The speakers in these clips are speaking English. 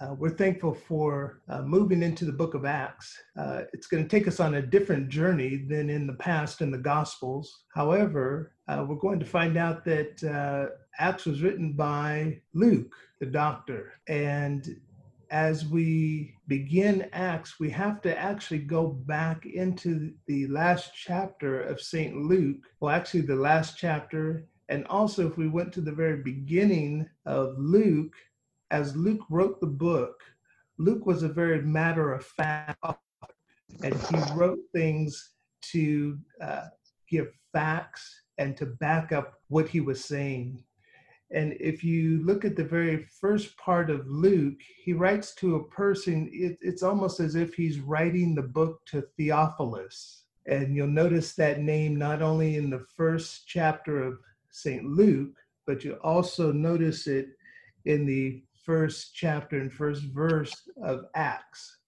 uh, we're thankful for uh, moving into the book of Acts. Uh, it's going to take us on a different journey than in the past in the Gospels. However, uh, we're going to find out that uh, Acts was written by Luke, the doctor. And as we begin Acts, we have to actually go back into the last chapter of St. Luke. Well, actually, the last chapter. And also, if we went to the very beginning of Luke, as Luke wrote the book, Luke was a very matter of fact, and he wrote things to uh, give facts and to back up what he was saying. And if you look at the very first part of Luke, he writes to a person, it, it's almost as if he's writing the book to Theophilus. And you'll notice that name not only in the first chapter of St. Luke, but you also notice it in the first chapter and first verse of Acts.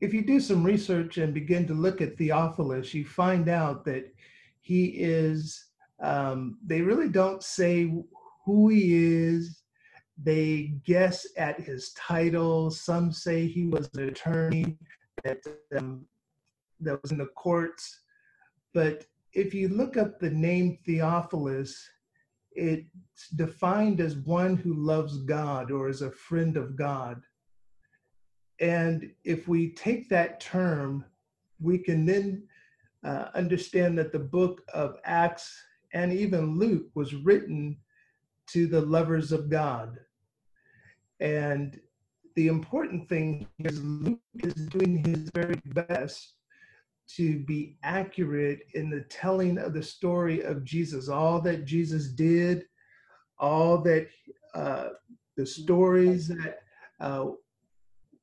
If you do some research and begin to look at Theophilus, you find out that he is, um, they really don't say who he is. They guess at his title. Some say he was an attorney that, um, that was in the courts. But if you look up the name Theophilus, it's defined as one who loves God or is a friend of God. And if we take that term, we can then uh, understand that the book of Acts and even Luke was written to the lovers of God. And the important thing is Luke is doing his very best to be accurate in the telling of the story of Jesus, all that Jesus did, all that uh, the stories that uh,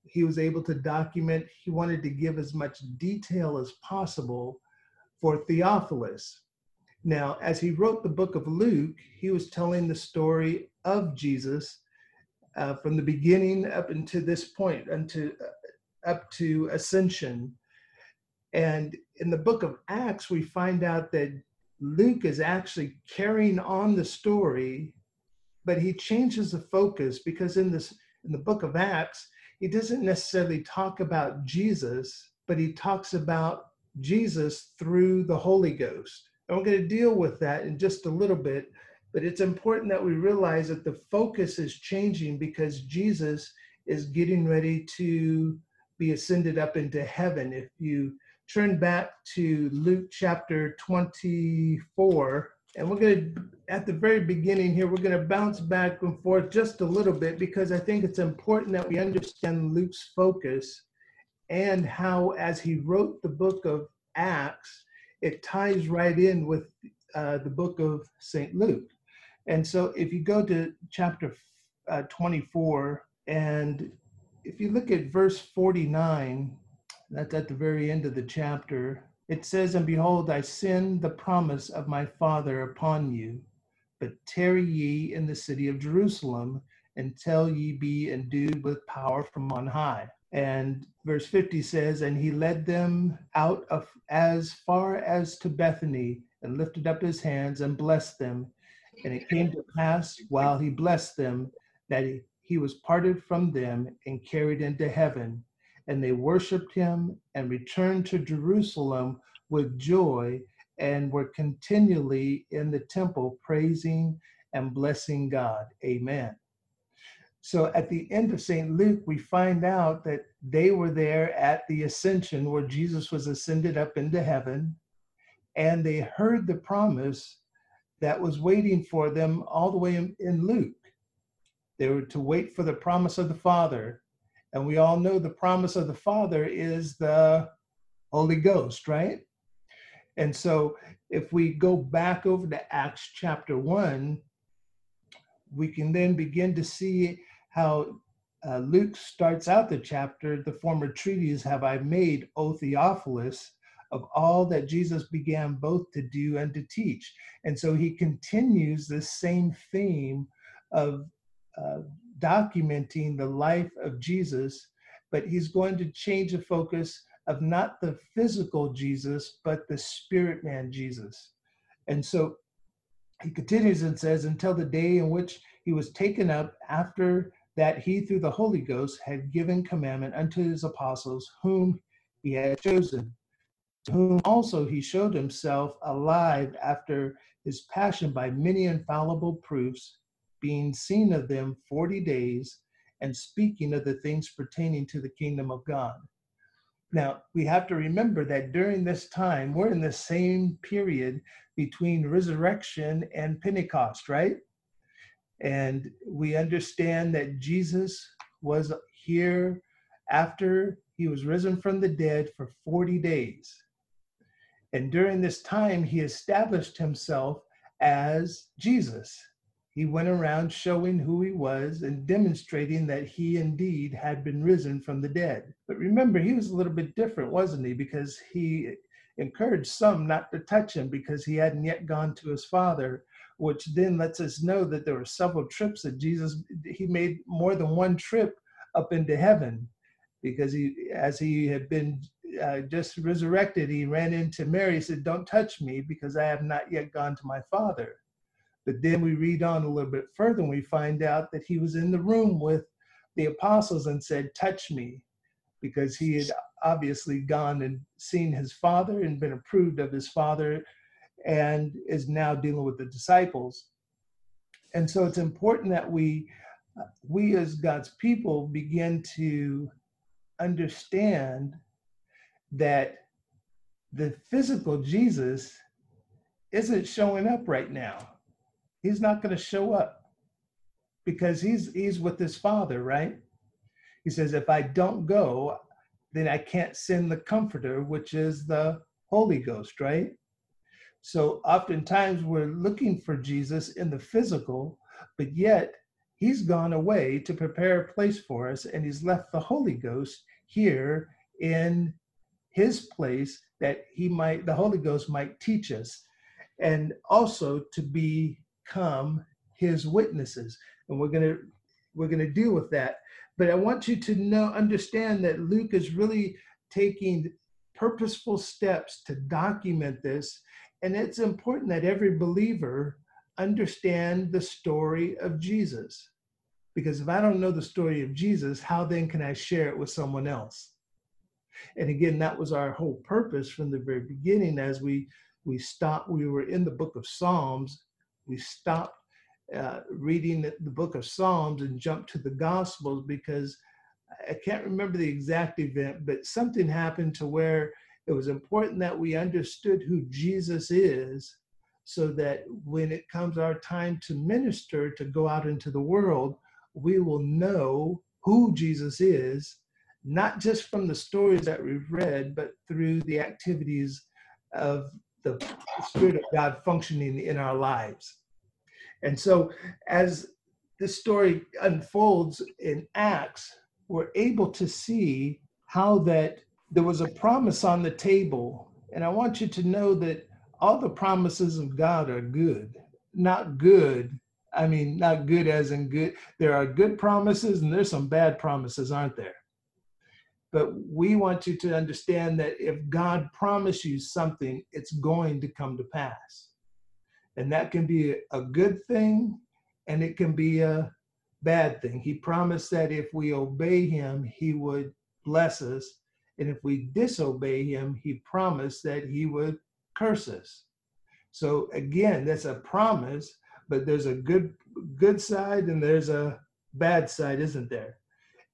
he was able to document. He wanted to give as much detail as possible for Theophilus. Now, as he wrote the book of Luke, he was telling the story of Jesus uh, from the beginning up until this point, unto, uh, up to ascension and in the book of Acts, we find out that Luke is actually carrying on the story, but he changes the focus because in this in the book of Acts, he doesn't necessarily talk about Jesus, but he talks about Jesus through the Holy Ghost. And we're going to deal with that in just a little bit, but it's important that we realize that the focus is changing because Jesus is getting ready to be ascended up into heaven. If you turn back to Luke chapter 24. And we're going to, at the very beginning here, we're going to bounce back and forth just a little bit because I think it's important that we understand Luke's focus and how, as he wrote the book of Acts, it ties right in with uh, the book of St. Luke. And so if you go to chapter uh, 24, and if you look at verse 49, that's at the very end of the chapter. It says, And behold, I send the promise of my Father upon you, but tarry ye in the city of Jerusalem until ye be endued with power from on high. And verse 50 says, And he led them out of as far as to Bethany, and lifted up his hands and blessed them. And it came to pass while he blessed them that he, he was parted from them and carried into heaven and they worshiped him and returned to Jerusalem with joy and were continually in the temple praising and blessing God. Amen. So at the end of St. Luke, we find out that they were there at the ascension where Jesus was ascended up into heaven, and they heard the promise that was waiting for them all the way in, in Luke. They were to wait for the promise of the Father and we all know the promise of the Father is the Holy Ghost, right? And so if we go back over to Acts chapter 1, we can then begin to see how uh, Luke starts out the chapter, the former treatise have I made, O Theophilus, of all that Jesus began both to do and to teach. And so he continues this same theme of uh, documenting the life of Jesus, but he's going to change the focus of not the physical Jesus, but the spirit man Jesus. And so he continues and says, until the day in which he was taken up after that he through the Holy Ghost had given commandment unto his apostles, whom he had chosen, to whom also he showed himself alive after his passion by many infallible proofs, being seen of them forty days, and speaking of the things pertaining to the kingdom of God. Now, we have to remember that during this time, we're in the same period between resurrection and Pentecost, right? And we understand that Jesus was here after he was risen from the dead for 40 days. And during this time, he established himself as Jesus. He went around showing who he was and demonstrating that he indeed had been risen from the dead. But remember, he was a little bit different, wasn't he? Because he encouraged some not to touch him because he hadn't yet gone to his father which then lets us know that there were several trips that Jesus he made more than one trip up into heaven because he as he had been uh, just resurrected he ran into Mary said don't touch me because I have not yet gone to my father but then we read on a little bit further and we find out that he was in the room with the apostles and said touch me because he had obviously gone and seen his father and been approved of his father and is now dealing with the disciples. And so it's important that we, we as God's people, begin to understand that the physical Jesus isn't showing up right now. He's not going to show up because he's he's with his father, right? He says, if I don't go, then I can't send the comforter, which is the Holy Ghost, right? So oftentimes we're looking for Jesus in the physical, but yet he's gone away to prepare a place for us and he's left the Holy Ghost here in his place that he might, the Holy Ghost might teach us and also to become his witnesses. And we're going to, we're going to deal with that. But I want you to know, understand that Luke is really taking purposeful steps to document this and it's important that every believer understand the story of Jesus. Because if I don't know the story of Jesus, how then can I share it with someone else? And again, that was our whole purpose from the very beginning as we we stopped, we were in the book of Psalms, we stopped uh, reading the, the book of Psalms and jumped to the Gospels because I can't remember the exact event, but something happened to where it was important that we understood who Jesus is so that when it comes our time to minister, to go out into the world, we will know who Jesus is, not just from the stories that we've read, but through the activities of the Spirit of God functioning in our lives. And so, as this story unfolds in Acts, we're able to see how that there was a promise on the table. And I want you to know that all the promises of God are good, not good. I mean, not good as in good. There are good promises and there's some bad promises, aren't there? But we want you to understand that if God promised you something, it's going to come to pass. And that can be a good thing and it can be a bad thing. He promised that if we obey him, he would bless us and if we disobey him, he promised that he would curse us. So again, that's a promise, but there's a good good side and there's a bad side, isn't there?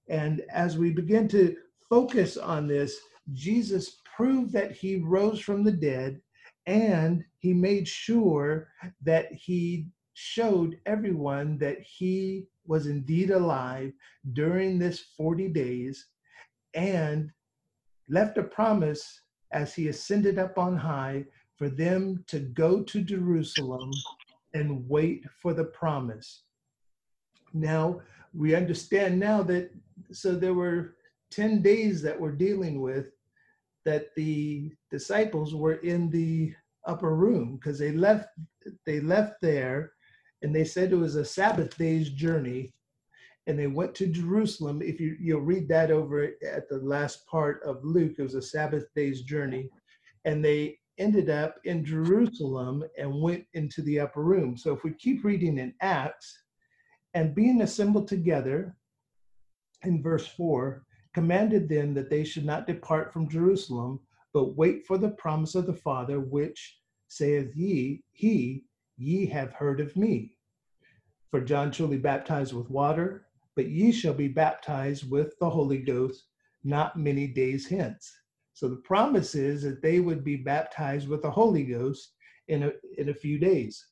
And as we begin to focus on this, Jesus proved that he rose from the dead and he made sure that he showed everyone that he was indeed alive during this 40 days and left a promise as he ascended up on high for them to go to Jerusalem and wait for the promise. Now, we understand now that, so there were 10 days that we're dealing with that the disciples were in the upper room because they left they left there and they said it was a sabbath day's journey and they went to Jerusalem. If you you'll read that over at the last part of Luke, it was a Sabbath day's journey, and they ended up in Jerusalem and went into the upper room. So if we keep reading in Acts, and being assembled together, in verse 4 commanded them that they should not depart from Jerusalem, but wait for the promise of the Father, which saith ye, He, ye have heard of me. For John truly baptized with water, but ye shall be baptized with the Holy Ghost not many days hence. So the promise is that they would be baptized with the Holy Ghost in a, in a few days.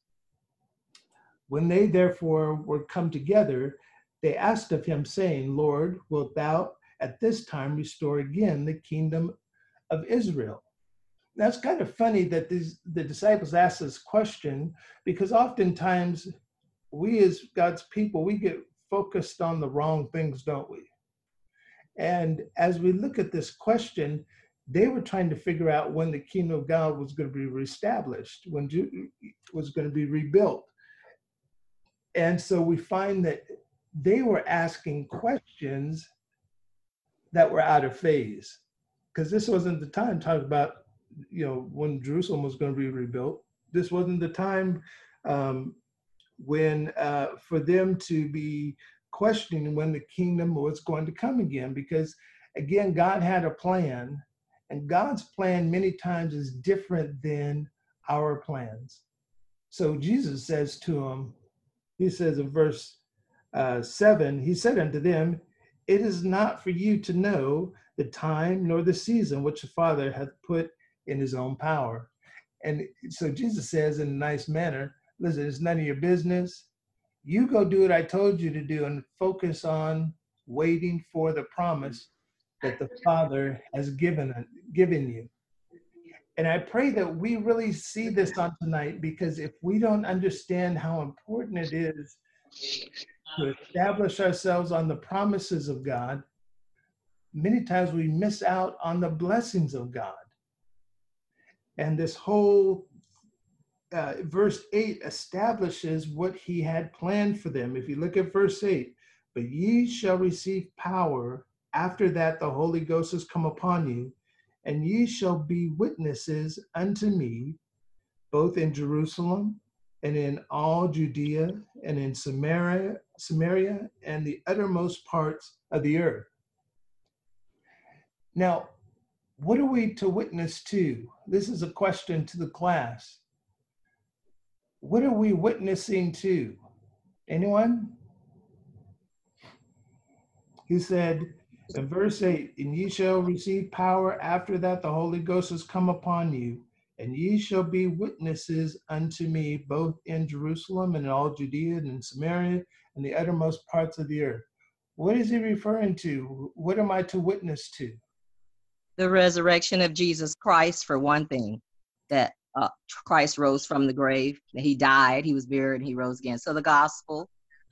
When they therefore were come together, they asked of him, saying, Lord, wilt thou at this time restore again the kingdom of Israel? That's kind of funny that these, the disciples ask this question because oftentimes we as God's people, we get focused on the wrong things, don't we? And as we look at this question, they were trying to figure out when the kingdom of God was going to be reestablished, when Judah was going to be rebuilt. And so we find that they were asking questions that were out of phase. Because this wasn't the time to talk about you know when jerusalem was going to be rebuilt. This wasn't the time um, when uh, for them to be questioning when the kingdom was going to come again. Because again god had a plan and god's plan many times is different than our plans. So jesus says to them he says in verse uh, 7 he said unto them it is not for you to know the time nor the season which the father hath put in his own power and so jesus says in a nice manner listen it's none of your business you go do what I told you to do and focus on waiting for the promise that the Father has given given you. And I pray that we really see this on tonight because if we don't understand how important it is to establish ourselves on the promises of God, many times we miss out on the blessings of God. And this whole uh, verse 8 establishes what he had planned for them. If you look at verse 8, but ye shall receive power after that the Holy Ghost has come upon you, and ye shall be witnesses unto me, both in Jerusalem and in all Judea and in Samaria, Samaria and the uttermost parts of the earth. Now, what are we to witness to? This is a question to the class what are we witnessing to? Anyone? He said in verse 8, And ye shall receive power after that the Holy Ghost has come upon you, and ye shall be witnesses unto me both in Jerusalem and in all Judea and in Samaria and the uttermost parts of the earth. What is he referring to? What am I to witness to? The resurrection of Jesus Christ, for one thing, that uh, Christ rose from the grave. That he died, he was buried, and he rose again. So the gospel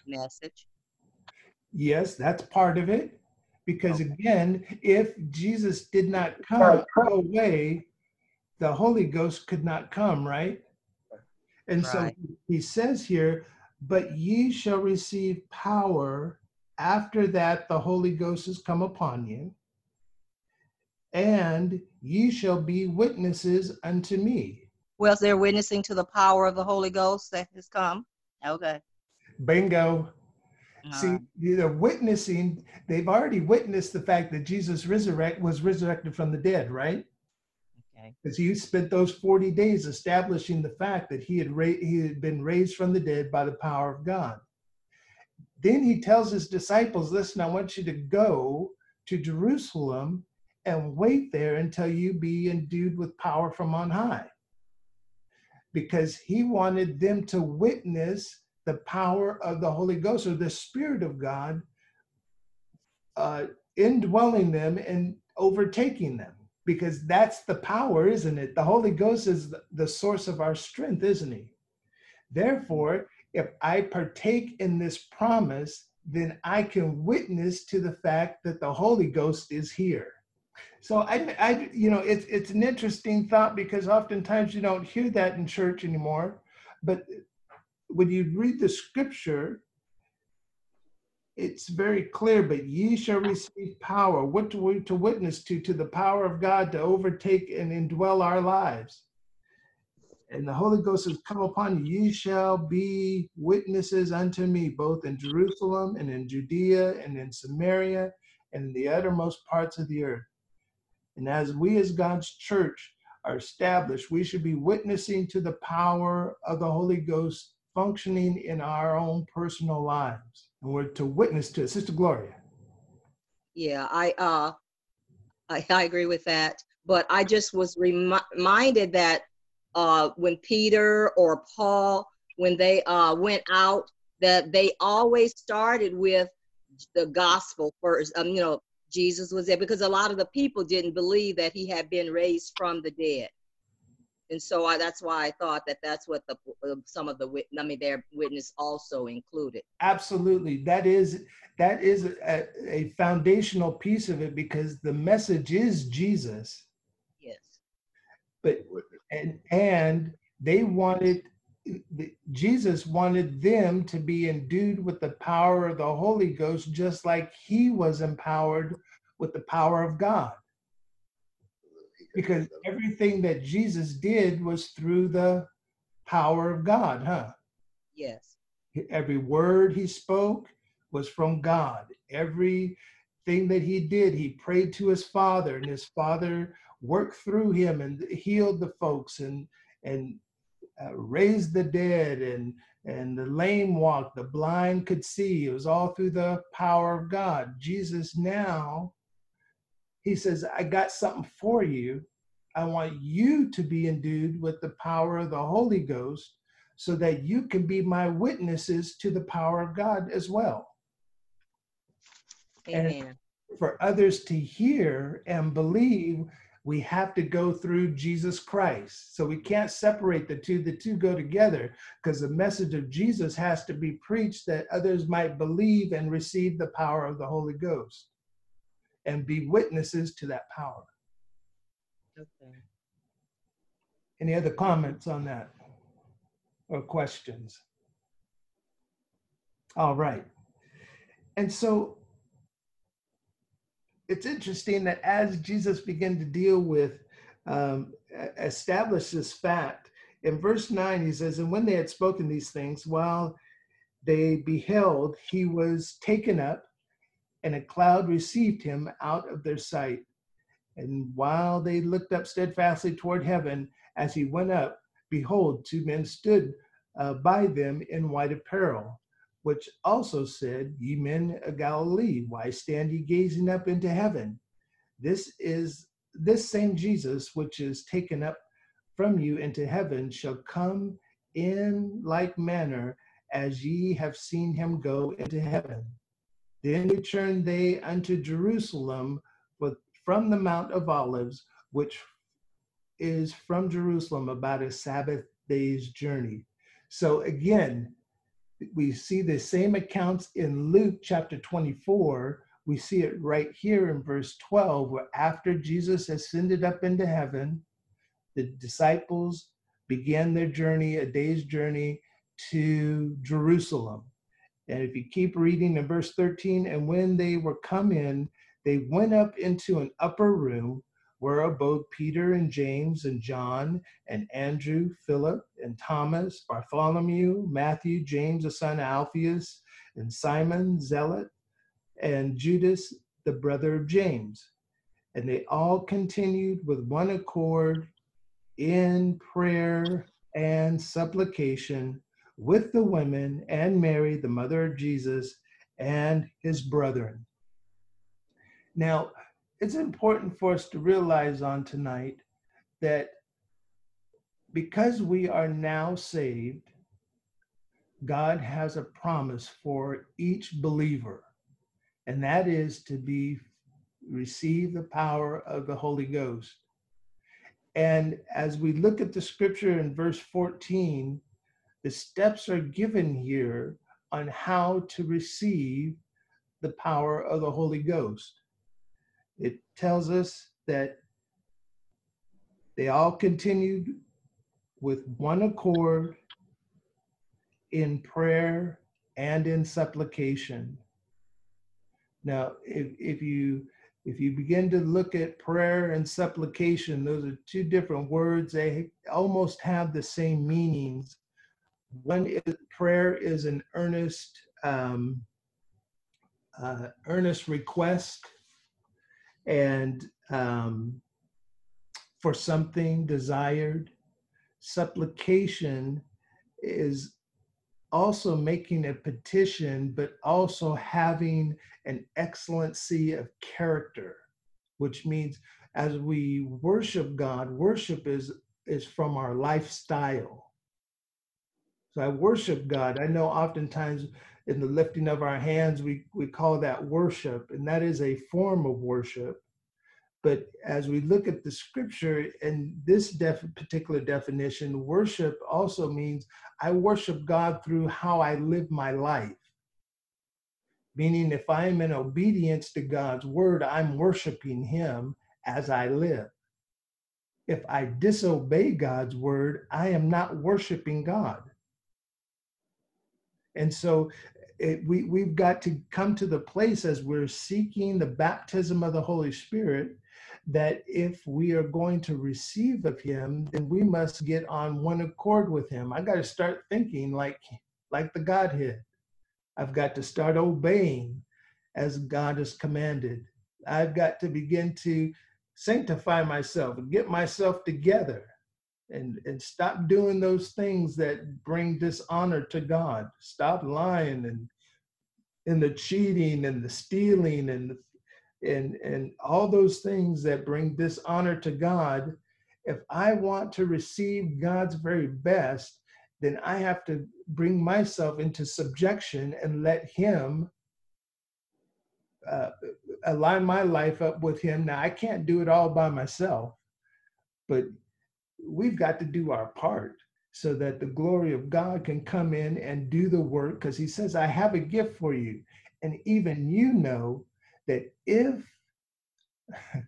message. Yes, that's part of it. Because again, if Jesus did not come away, the Holy Ghost could not come, right? And right. so he says here, but ye shall receive power after that the Holy Ghost has come upon you, and ye shall be witnesses unto me. Well, they're witnessing to the power of the Holy Ghost that has come. Okay. Bingo. See, they're witnessing, they've already witnessed the fact that Jesus resurrect was resurrected from the dead, right? Okay. Because he spent those 40 days establishing the fact that he had he had been raised from the dead by the power of God. Then he tells his disciples, listen, I want you to go to Jerusalem and wait there until you be endued with power from on high because he wanted them to witness the power of the Holy Ghost or the Spirit of God uh, indwelling them and overtaking them. Because that's the power, isn't it? The Holy Ghost is the source of our strength, isn't he? Therefore, if I partake in this promise, then I can witness to the fact that the Holy Ghost is here. So I, I, you know, it's it's an interesting thought because oftentimes you don't hear that in church anymore. But when you read the scripture, it's very clear. But ye shall receive power. What to we to witness to? To the power of God to overtake and indwell our lives. and the Holy Ghost has come upon you, ye shall be witnesses unto me, both in Jerusalem and in Judea and in Samaria and in the uttermost parts of the earth. And as we, as God's church, are established, we should be witnessing to the power of the Holy Ghost functioning in our own personal lives. And we're to witness to it. Sister Gloria. Yeah, I uh I, I agree with that. But I just was remi- reminded that uh, when Peter or Paul, when they uh, went out, that they always started with the gospel first. Um, you know, Jesus was there because a lot of the people didn't believe that he had been raised from the dead. And so I, that's why I thought that that's what the uh, some of the I mean their witness also included. Absolutely, that is that is a, a foundational piece of it because the message is Jesus. Yes. But and and they wanted Jesus wanted them to be endued with the power of the Holy Ghost, just like he was empowered with the power of God. Because everything that Jesus did was through the power of God, huh? Yes. Every word he spoke was from God. Everything that he did, he prayed to his father, and his father worked through him and healed the folks and and uh, raised the dead and and the lame walked the blind could see it was all through the power of god jesus now he says i got something for you i want you to be endued with the power of the holy ghost so that you can be my witnesses to the power of god as well Amen. and for others to hear and believe we have to go through Jesus Christ. So we can't separate the two. The two go together because the message of Jesus has to be preached that others might believe and receive the power of the Holy Ghost and be witnesses to that power. Okay. Any other comments on that or questions? All right. And so it's interesting that as Jesus began to deal with, um, establish this fact, in verse 9, he says, And when they had spoken these things, while they beheld, he was taken up, and a cloud received him out of their sight. And while they looked up steadfastly toward heaven, as he went up, behold, two men stood uh, by them in white apparel which also said, Ye men of Galilee, why stand ye gazing up into heaven? This is this same Jesus which is taken up from you into heaven shall come in like manner as ye have seen him go into heaven. Then returned they unto Jerusalem with, from the Mount of Olives, which is from Jerusalem about a Sabbath day's journey. So again, we see the same accounts in Luke chapter 24. We see it right here in verse 12, where after Jesus ascended up into heaven, the disciples began their journey, a day's journey to Jerusalem. And if you keep reading in verse 13, and when they were come in, they went up into an upper room where abode Peter and James and John and Andrew, Philip and Thomas, Bartholomew, Matthew, James the son of Alphaeus, and Simon Zealot, and Judas, the brother of James. And they all continued with one accord in prayer and supplication with the women and Mary, the mother of Jesus, and his brethren. Now, it's important for us to realize on tonight that because we are now saved, God has a promise for each believer, and that is to be receive the power of the Holy Ghost. And as we look at the scripture in verse 14, the steps are given here on how to receive the power of the Holy Ghost it tells us that they all continued with one accord in prayer and in supplication. Now, if, if you if you begin to look at prayer and supplication, those are two different words. They almost have the same meanings. One is prayer is an earnest, um, uh, earnest request, and um, for something desired. Supplication is also making a petition, but also having an excellency of character, which means as we worship God, worship is, is from our lifestyle. So I worship God. I know oftentimes in the lifting of our hands, we, we call that worship, and that is a form of worship. But as we look at the scripture and this def- particular definition, worship also means I worship God through how I live my life. Meaning, if I am in obedience to God's word, I'm worshiping Him as I live. If I disobey God's word, I am not worshiping God. And so it, we, we've got to come to the place as we're seeking the baptism of the Holy Spirit that if we are going to receive of him, then we must get on one accord with him. I got to start thinking like like the Godhead. I've got to start obeying as God has commanded. I've got to begin to sanctify myself and get myself together and, and stop doing those things that bring dishonor to God. Stop lying and and the cheating and the stealing and and and all those things that bring dishonor to God, if I want to receive God's very best, then I have to bring myself into subjection and let Him uh, align my life up with Him. Now, I can't do it all by myself, but we've got to do our part so that the glory of God can come in and do the work because He says, I have a gift for you. And even you know that if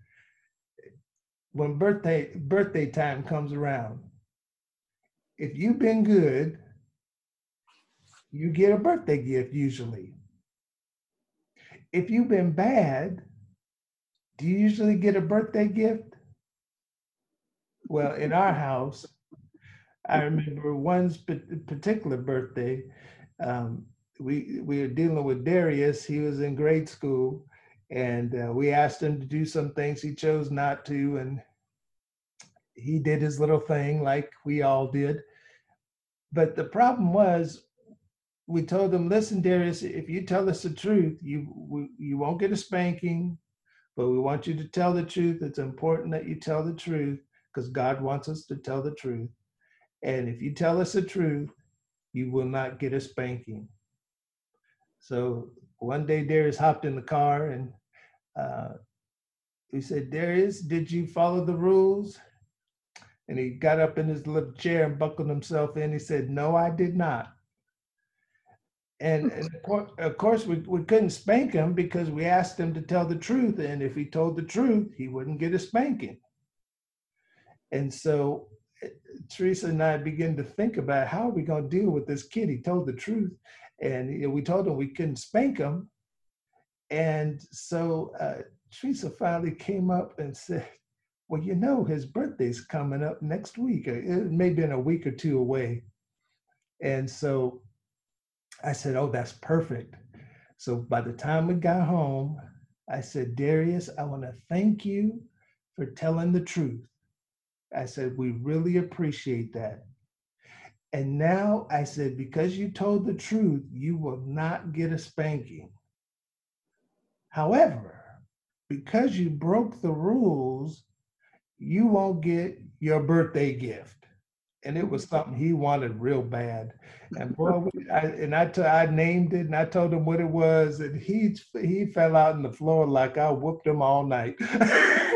when birthday birthday time comes around, if you've been good, you get a birthday gift usually. If you've been bad, do you usually get a birthday gift? Well, in our house, I remember one particular birthday. Um, we we were dealing with Darius. He was in grade school, and uh, we asked him to do some things he chose not to and he did his little thing like we all did but the problem was we told him listen darius if you tell us the truth you we, you won't get a spanking but we want you to tell the truth it's important that you tell the truth because god wants us to tell the truth and if you tell us the truth you will not get a spanking so one day darius hopped in the car and uh, he said, Darius, did you follow the rules? And he got up in his little chair and buckled himself in. He said, No, I did not. And, and of course, we, we couldn't spank him because we asked him to tell the truth. And if he told the truth, he wouldn't get a spanking. And so eh, Teresa and I began to think about how are we going to deal with this kid? He told the truth. And you know, we told him we couldn't spank him. And so uh, Teresa finally came up and said, Well, you know, his birthday's coming up next week. Uh, it may have been a week or two away. And so I said, Oh, that's perfect. So by the time we got home, I said, Darius, I want to thank you for telling the truth. I said, We really appreciate that. And now I said, Because you told the truth, you will not get a spanking. However, because you broke the rules, you won't get your birthday gift. And it was something he wanted real bad. And boy, I, and I, t- I named it and I told him what it was, and he he fell out on the floor like I whooped him all night.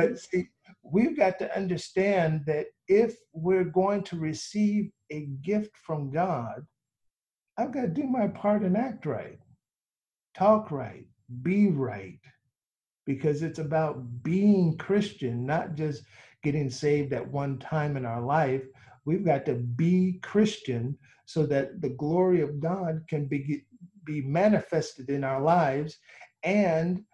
but see, we've got to understand that if we're going to receive a gift from God, I've got to do my part and act right talk right, be right, because it's about being Christian, not just getting saved at one time in our life. We've got to be Christian so that the glory of God can be, be manifested in our lives and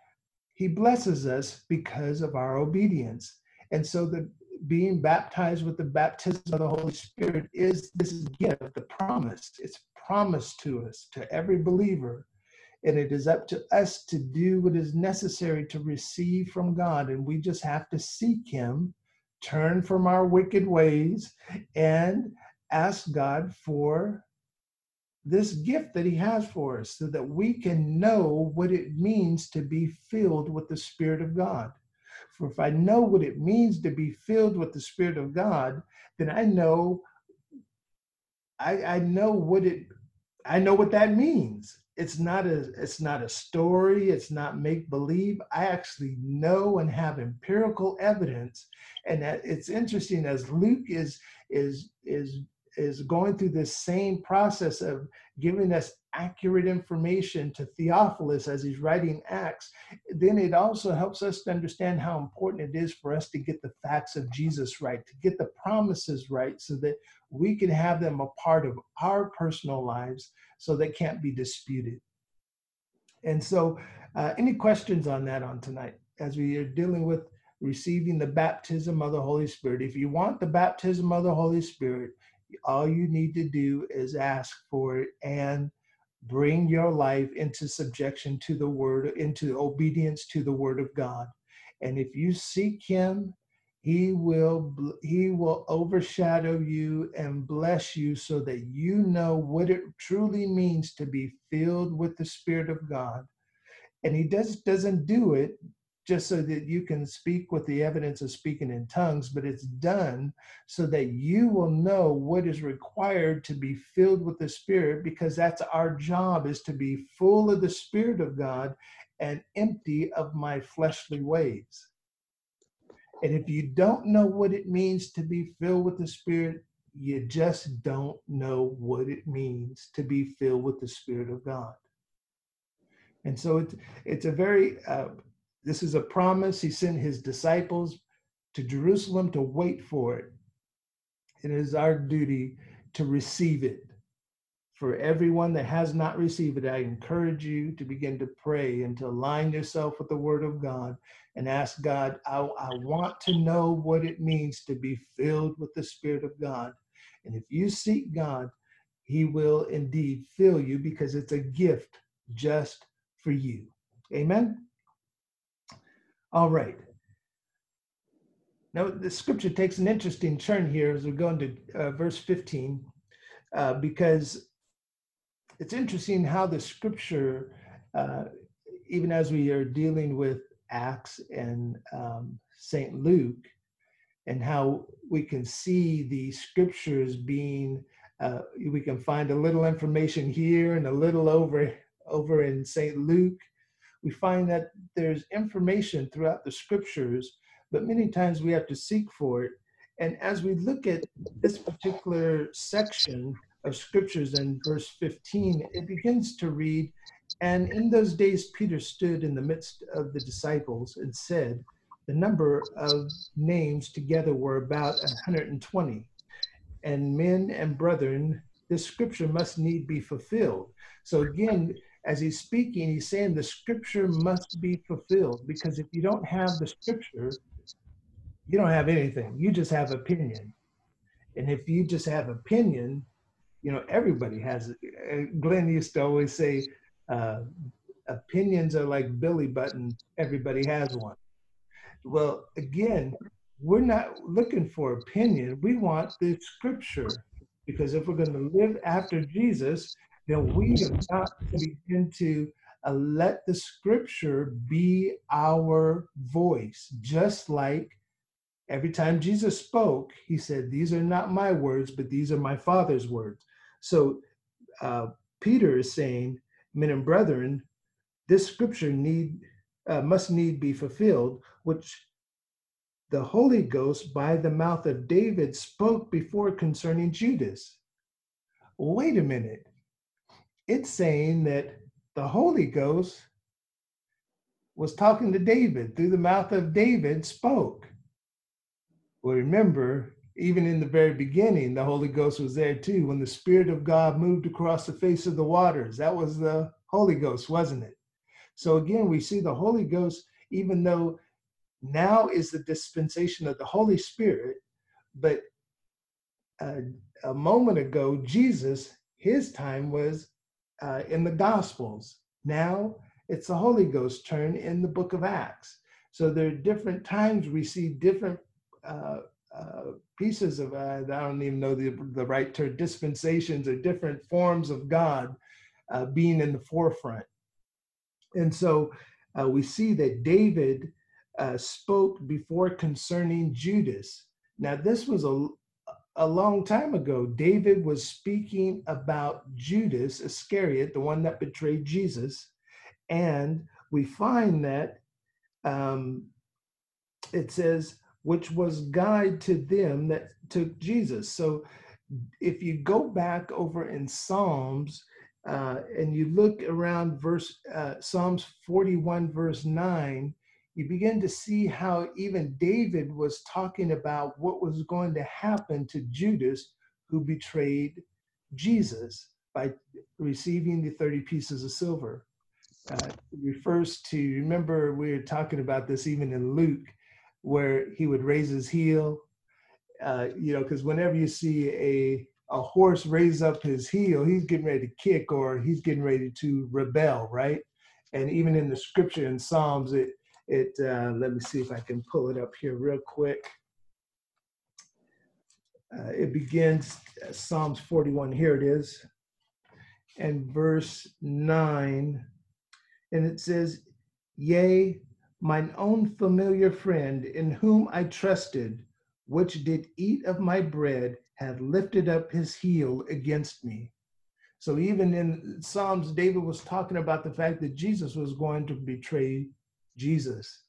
he blesses us because of our obedience. And so the being baptized with the baptism of the Holy Spirit is this gift, the promise. It's promised to us, to every believer. And it is up to us to do what is necessary to receive from God. And we just have to seek Him, turn from our wicked ways, and ask God for this gift that He has for us so that we can know what it means to be filled with the Spirit of God. For if I know what it means to be filled with the Spirit of God, then I know I, I know what it I know what that means. It's not a it's not a story, it's not make believe. I actually know and have empirical evidence. And that it's interesting as Luke is is is is going through this same process of giving us accurate information to Theophilus as he's writing Acts, then it also helps us to understand how important it is for us to get the facts of Jesus right, to get the promises right, so that we can have them a part of our personal lives so they can't be disputed. And so, uh, any questions on that on tonight as we are dealing with receiving the baptism of the Holy Spirit? If you want the baptism of the Holy Spirit, all you need to do is ask for it and bring your life into subjection to the word, into obedience to the word of God. And if you seek him, he will he will overshadow you and bless you so that you know what it truly means to be filled with the spirit of God. And he does doesn't do it just so that you can speak with the evidence of speaking in tongues, but it's done so that you will know what is required to be filled with the Spirit, because that's our job is to be full of the Spirit of God and empty of my fleshly ways. And if you don't know what it means to be filled with the Spirit, you just don't know what it means to be filled with the Spirit of God. And so it's it's a very uh, this is a promise. He sent his disciples to Jerusalem to wait for it. It is our duty to receive it. For everyone that has not received it, I encourage you to begin to pray and to align yourself with the Word of God and ask God, I, I want to know what it means to be filled with the Spirit of God. And if you seek God, He will indeed fill you because it's a gift just for you. Amen. All right. Now, the scripture takes an interesting turn here as we go into uh, verse 15, uh, because it's interesting how the scripture, uh, even as we are dealing with Acts and um, St. Luke, and how we can see the scriptures being, uh, we can find a little information here and a little over over in St. Luke, we find that there's information throughout the scriptures, but many times we have to seek for it. And as we look at this particular section of scriptures in verse 15, it begins to read, And in those days Peter stood in the midst of the disciples and said, The number of names together were about 120. And men and brethren, this scripture must need be fulfilled. So again, as he's speaking, he's saying the scripture must be fulfilled because if you don't have the scripture, you don't have anything. You just have opinion. And if you just have opinion, you know, everybody has it. Uh, Glenn used to always say, uh, opinions are like Billy Button, everybody has one. Well, again, we're not looking for opinion. We want the scripture because if we're going to live after Jesus, then we have got to begin to uh, let the scripture be our voice, just like every time Jesus spoke, he said, These are not my words, but these are my Father's words. So uh, Peter is saying, Men and brethren, this scripture need uh, must need be fulfilled, which the Holy Ghost by the mouth of David spoke before concerning Judas. Wait a minute it's saying that the Holy Ghost was talking to David through the mouth of David spoke. Well, remember, even in the very beginning, the Holy Ghost was there too. When the Spirit of God moved across the face of the waters, that was the Holy Ghost, wasn't it? So again, we see the Holy Ghost, even though now is the dispensation of the Holy Spirit, but uh, a moment ago, Jesus, his time was uh, in the Gospels. Now it's the Holy Ghost turn in the book of Acts. So there are different times we see different uh, uh, pieces of, uh, I don't even know the, the right term, dispensations or different forms of God uh, being in the forefront. And so uh, we see that David uh, spoke before concerning Judas. Now, this was a, a long time ago. David was speaking about Judas Iscariot, the one that betrayed Jesus. And we find that um, it says, which was guide to them that took Jesus. So if you go back over in Psalms uh, and you look around verse uh, Psalms 41, verse 9, you begin to see how even David was talking about what was going to happen to Judas who betrayed Jesus by receiving the 30 pieces of silver. Uh, refers to, remember, we were talking about this even in Luke where he would raise his heel. Uh, you know, because whenever you see a a horse raise up his heel, he's getting ready to kick or he's getting ready to rebel, right? And even in the scripture in Psalms, it it uh, let me see if I can pull it up here real quick. Uh, it begins uh, Psalms 41. Here it is, and verse nine, and it says, "Yea, mine own familiar friend, in whom I trusted, which did eat of my bread, hath lifted up his heel against me. So even in Psalms, David was talking about the fact that Jesus was going to betray Jesus.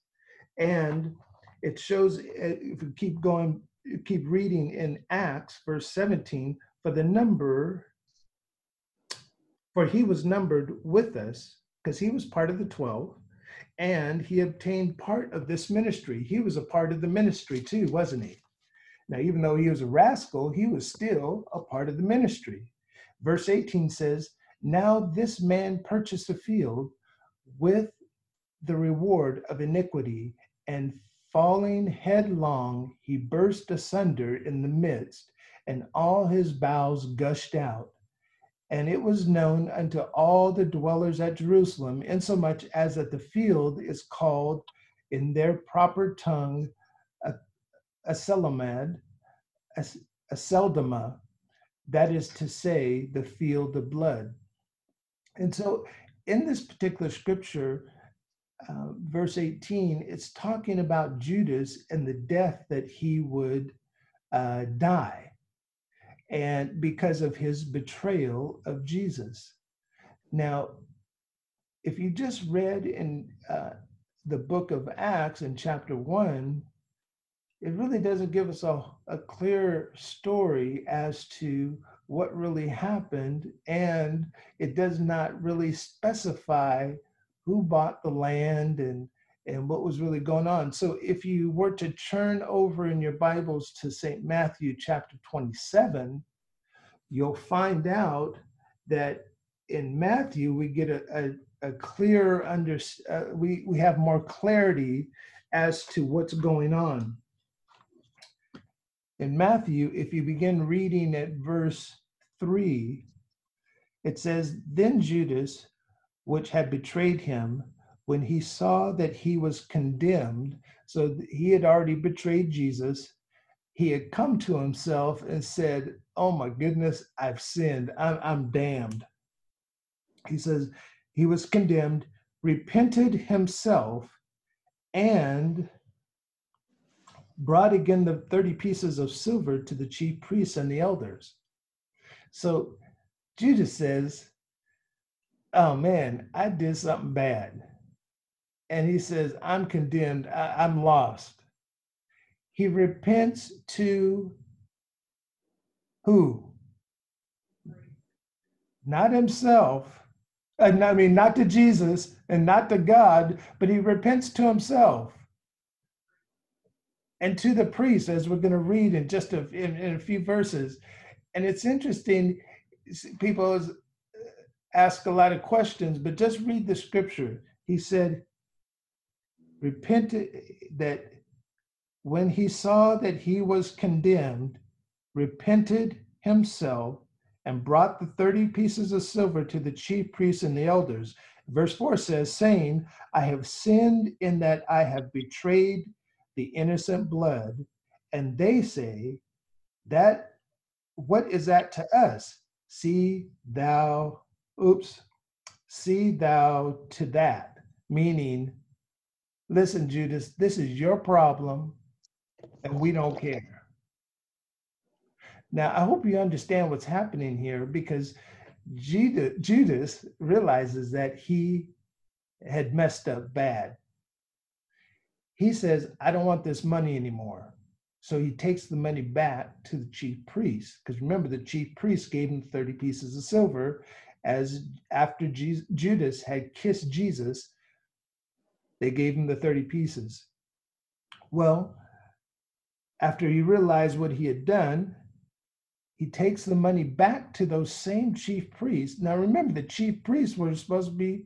And it shows, eh, if we keep going, keep reading in Acts, verse 17, for the number, for he was numbered with us, because he was part of the 12 and he obtained part of this ministry. He was a part of the ministry too, wasn't he? Now, even though he was a rascal, he was still a part of the ministry. Verse 18 says, Now this man purchased a field with the reward of iniquity, and falling headlong, he burst asunder in the midst, and all his bowels gushed out. And it was known unto all the dwellers at Jerusalem, insomuch as that the field is called in their proper tongue a, Aceldama, a, a that is to say, the field of blood. And so in this particular scripture, uh, verse 18, it's talking about Judas and the death that he would uh, die and because of his betrayal of Jesus. Now, if you just read in uh, the book of Acts in chapter one, it really doesn't give us a, a clear story as to what really happened, and it does not really specify who bought the land and and what was really going on. So if you were to turn over in your Bibles to St. Matthew chapter 27, you'll find out that in Matthew we get a, a, a clear under uh, we, we have more clarity as to what's going on. In Matthew, if you begin reading at verse 3, it says, Then Judas, which had betrayed him, when he saw that he was condemned, so he had already betrayed Jesus, he had come to himself and said, Oh my goodness, I've sinned. I'm, I'm damned. He says, He was condemned, repented himself, and brought again the 30 pieces of silver to the chief priests and the elders. So Judas says, Oh man, I did something bad and he says, I'm condemned, I, am lost. He repents to who? Not himself. Uh, and I mean, not to Jesus and not to God, but he repents to himself and to the priest, as we're going to read in just a, in, in a few verses. And it's interesting, people ask a lot of questions, but just read the scripture He said, repented uh, that when he saw that he was condemned, repented himself and brought the 30 pieces of silver to the chief priests and the elders. Verse 4 says, saying, I have sinned in that I have betrayed the innocent blood. And they say, That what is that to us? See thou, oops, see thou to that. Meaning, listen, Judas, this is your problem, and we don't care. Now, I hope you understand what's happening here because Judas realizes that he had messed up bad. He says, I don't want this money anymore. So he takes the money back to the chief priest. Because remember, the chief priest gave him 30 pieces of silver as after Jesus, Judas had kissed Jesus, they gave him the 30 pieces. Well, after he realized what he had done, he takes the money back to those same chief priests. Now remember, the chief priests were supposed to be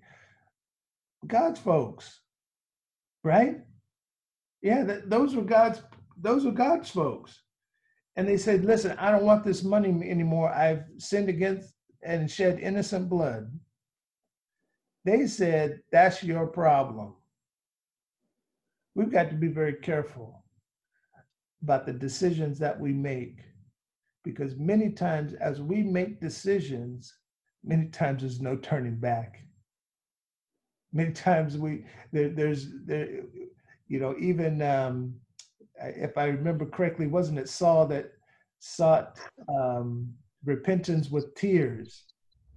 God's folks, right? Yeah, that, those were God's those were God's folks. And they said, "Listen, I don't want this money anymore. I've sinned against and shed innocent blood." They said, "That's your problem." We've got to be very careful about the decisions that we make because many times as we make decisions many times there's no turning back many times we there, there's there you know even um if i remember correctly wasn't it saul that sought um repentance with tears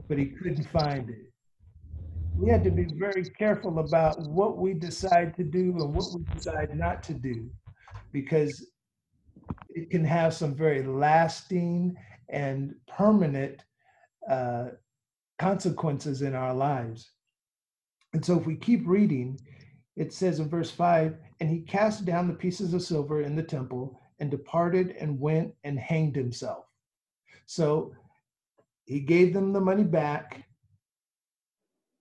but he couldn't find it we had to be very careful about what we decide to do and what we decide not to do because it can have some very lasting and permanent uh, consequences in our lives. And so if we keep reading, it says in verse 5 and he cast down the pieces of silver in the temple and departed and went and hanged himself. So he gave them the money back.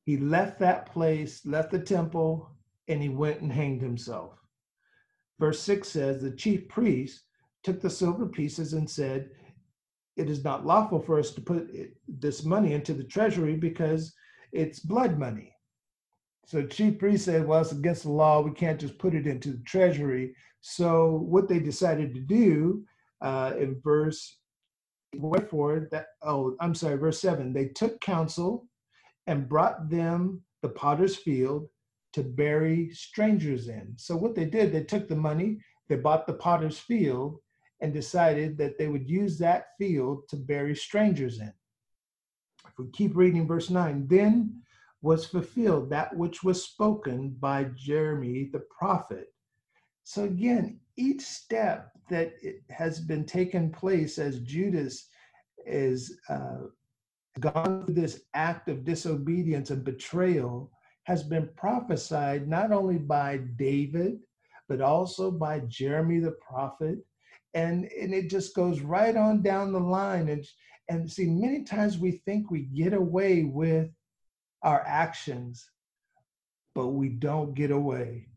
He left that place, left the temple, and he went and hanged himself. Verse 6 says the chief priest took the silver pieces and said, It is not lawful for us to put this money into the treasury because it's blood money. So chief priest said, Well, it's against the law. We can't just put it into the treasury. So what they decided to do uh, in verse wherefore that oh I'm sorry, verse seven, they took counsel and brought them the potter's field to bury strangers in. So what they did, they took the money, they bought the potter's field, and decided that they would use that field to bury strangers in. If we keep reading verse 9, then was fulfilled that which was spoken by Jeremy the prophet. So again, each step that it has been taken place as Judas is uh, gone through this act of disobedience and betrayal has been prophesied not only by David, but also by Jeremy the prophet. And, and it just goes right on down the line. And, and see, many times we think we get away with our actions, but we don't get away.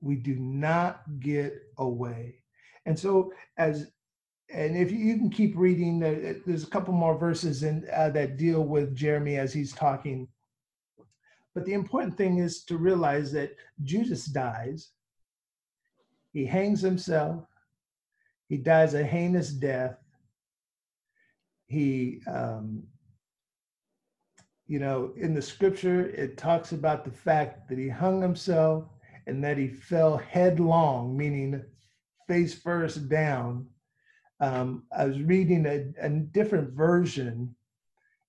We do not get away. And so, as and if you, can keep reading, there's a couple more verses in uh, that deal with Jeremy as he's talking but the important thing is to realize that Judas dies. He hangs himself. He dies a heinous death. He, um, you know, in the scripture, it talks about the fact that he hung himself and that he fell headlong, meaning face first down. Um, I was reading a, a different version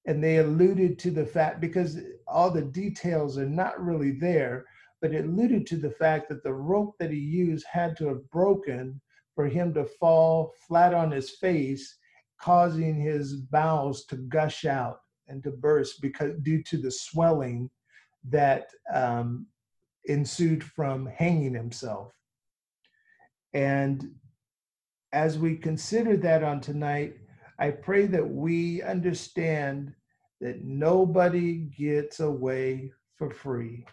and they alluded to the fact because all the details are not really there but it alluded to the fact that the rope that he used had to have broken for him to fall flat on his face causing his bowels to gush out and to burst because due to the swelling that um, ensued from hanging himself and as we consider that on tonight I pray that we understand that nobody gets away for free.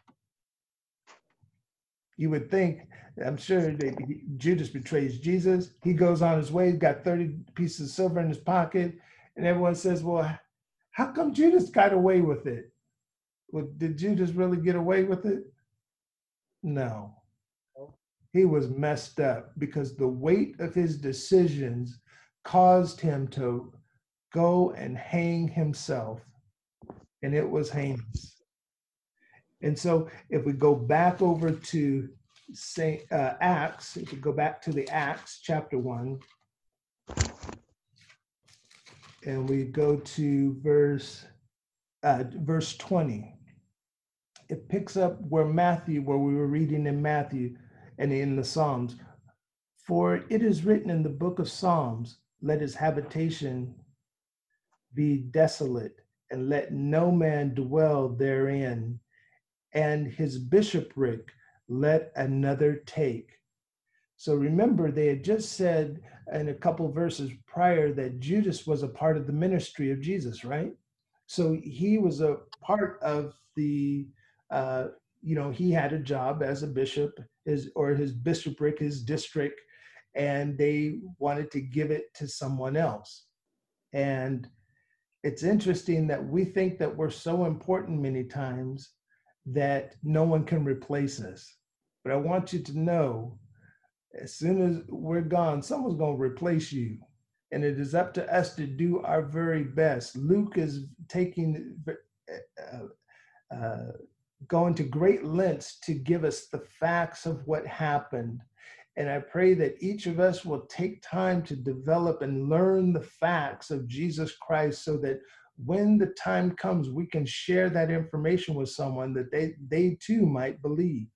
You would think, I'm sure that Judas betrays Jesus. He goes on his way, got 30 pieces of silver in his pocket, and everyone says, Well, how come Judas got away with it? Well, did Judas really get away with it? No. He was messed up because the weight of his decisions caused him to go and hang himself, and it was heinous. And so, if we go back over to Saint uh, Acts, if we go back to the Acts chapter one, and we go to verse uh, verse twenty, it picks up where Matthew, where we were reading in Matthew and in the Psalms. For it is written in the book of Psalms, let his habitation be desolate, and let no man dwell therein, and his bishopric let another take. So remember, they had just said in a couple verses prior that Judas was a part of the ministry of Jesus, right? So he was a part of the, uh, you know, he had a job as a bishop, his or his bishopric, his district, and they wanted to give it to someone else. And it's interesting that we think that we're so important many times that no one can replace us. But I want you to know as soon as we're gone, someone's going to replace you. And it is up to us to do our very best. Luke is taking, uh, uh, going to great lengths to give us the facts of what happened and I pray that each of us will take time to develop and learn the facts of Jesus Christ so that when the time comes, we can share that information with someone that they, they too might believe.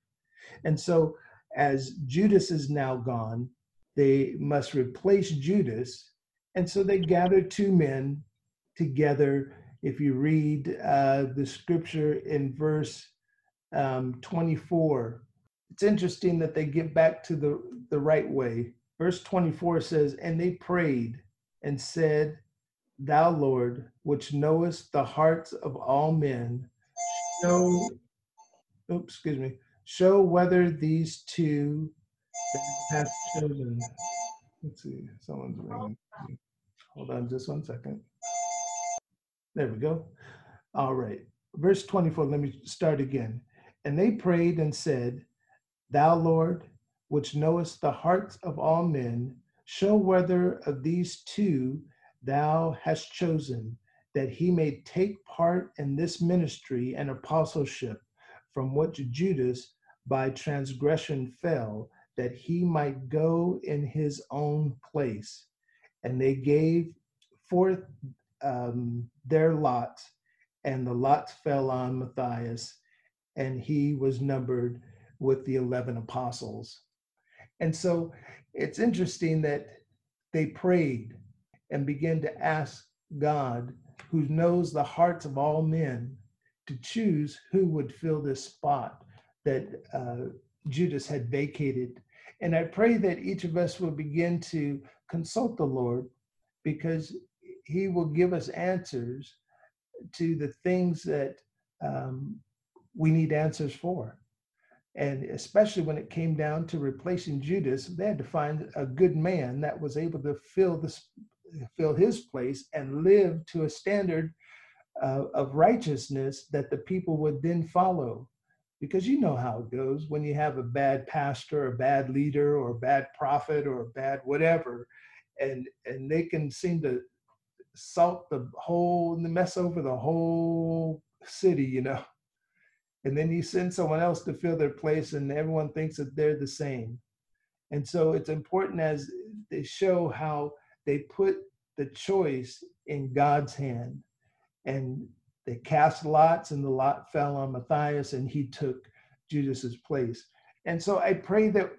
And so, as Judas is now gone, they must replace Judas. And so they gather two men together. If you read uh, the scripture in verse um, 24, it's interesting that they get back to the, the right way. Verse 24 says, And they prayed and said, Thou Lord, which knowest the hearts of all men, show, oops, excuse me, show whether these two have chosen. Let's see, someone's ringing. Hold on just one second. There we go. All right. Verse 24, let me start again. And they prayed and said, Thou, Lord, which knowest the hearts of all men, show whether of these two thou hast chosen, that he may take part in this ministry and apostleship, from which Judas by transgression fell, that he might go in his own place. And they gave forth um, their lots, and the lots fell on Matthias, and he was numbered with the 11 apostles. And so it's interesting that they prayed and began to ask God, who knows the hearts of all men, to choose who would fill this spot that uh, Judas had vacated. And I pray that each of us will begin to consult the Lord because he will give us answers to the things that um, we need answers for. And especially when it came down to replacing Judas, they had to find a good man that was able to fill this, fill his place and live to a standard uh, of righteousness that the people would then follow. Because you know how it goes when you have a bad pastor, a bad leader, or a bad prophet, or a bad whatever, and and they can seem to salt the whole, mess over the whole city, you know and then you send someone else to fill their place and everyone thinks that they're the same. And so it's important as they show how they put the choice in god's hand. And they cast lots and the lot fell on matthias and he took judas's place. And so i pray that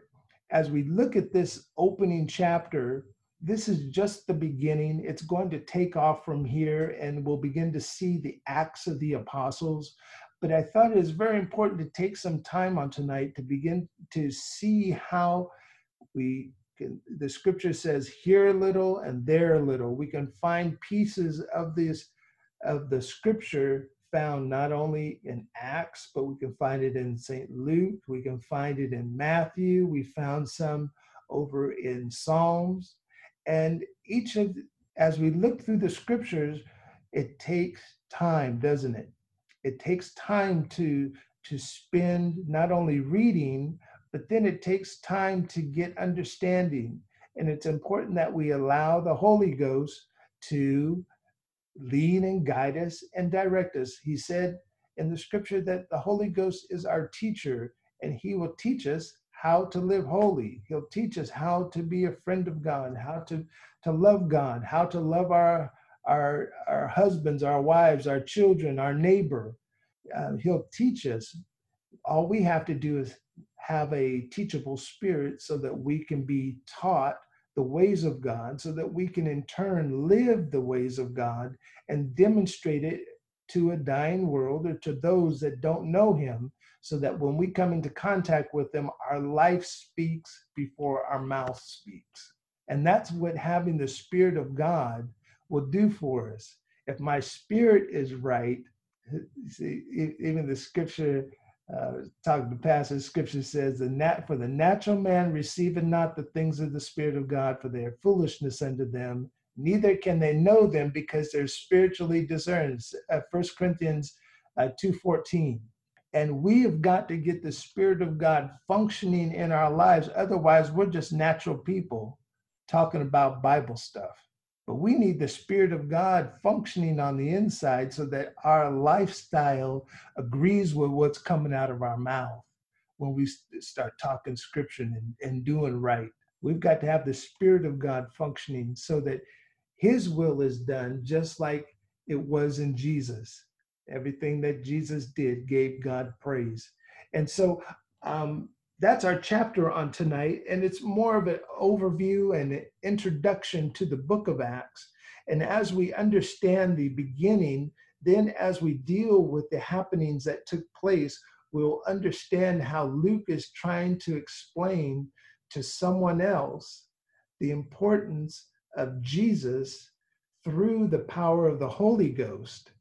as we look at this opening chapter this is just the beginning. It's going to take off from here, and we'll begin to see the acts of the apostles but I thought it was very important to take some time on tonight to begin to see how we can, the scripture says here a little and there a little. We can find pieces of this of the scripture found not only in Acts, but we can find it in St. Luke, we can find it in Matthew, we found some over in Psalms. And each of, as we look through the scriptures, it takes time, doesn't it? It takes time to to spend not only reading, but then it takes time to get understanding. And it's important that we allow the Holy Ghost to lead and guide us and direct us. He said in the scripture that the Holy Ghost is our teacher and he will teach us how to live holy. He'll teach us how to be a friend of God, how to, to love God, how to love our, our, our husbands, our wives, our children, our neighbor. Uh, he'll teach us. All we have to do is have a teachable spirit so that we can be taught the ways of God, so that we can in turn live the ways of God and demonstrate it to a dying world or to those that don't know Him, so that when we come into contact with them, our life speaks before our mouth speaks. And that's what having the Spirit of God will do for us. If my spirit is right, see, even the scripture uh, talking the passage, scripture says the nat for the natural man receiveth not the things of the spirit of god for their foolishness unto them neither can they know them because they're spiritually discerned uh, 1 corinthians uh, 2.14 and we have got to get the spirit of god functioning in our lives otherwise we're just natural people talking about bible stuff but we need the Spirit of God functioning on the inside so that our lifestyle agrees with what's coming out of our mouth when we start talking scripture and, and doing right. We've got to have the Spirit of God functioning so that His will is done just like it was in Jesus. Everything that Jesus did gave God praise. And so um, that's our chapter on tonight, and it's more of an overview and an introduction to the book of Acts. And as we understand the beginning, then as we deal with the happenings that took place, we'll understand how Luke is trying to explain to someone else the importance of Jesus through the power of the Holy Ghost,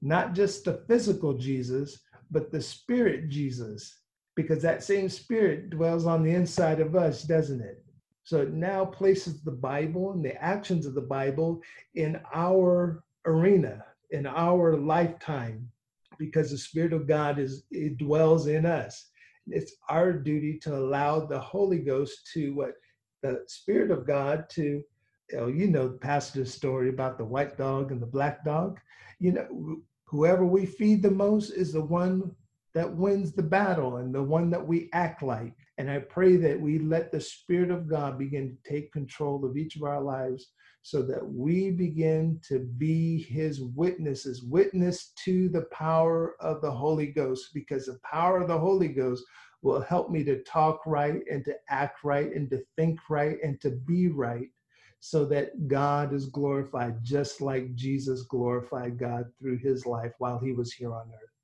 not just the physical Jesus, but the spirit Jesus because that same spirit dwells on the inside of us, doesn't it? So it now places the Bible and the actions of the Bible in our arena, in our lifetime, because the Spirit of God is it dwells in us. It's our duty to allow the Holy Ghost to what the Spirit of God to you know, you know pastor's story about the white dog and the black dog. You know, whoever we feed the most is the one that wins the battle and the one that we act like. And I pray that we let the Spirit of God begin to take control of each of our lives so that we begin to be His witnesses, witness to the power of the Holy Ghost, because the power of the Holy Ghost will help me to talk right and to act right and to think right and to be right so that God is glorified just like Jesus glorified God through his life while he was here on earth.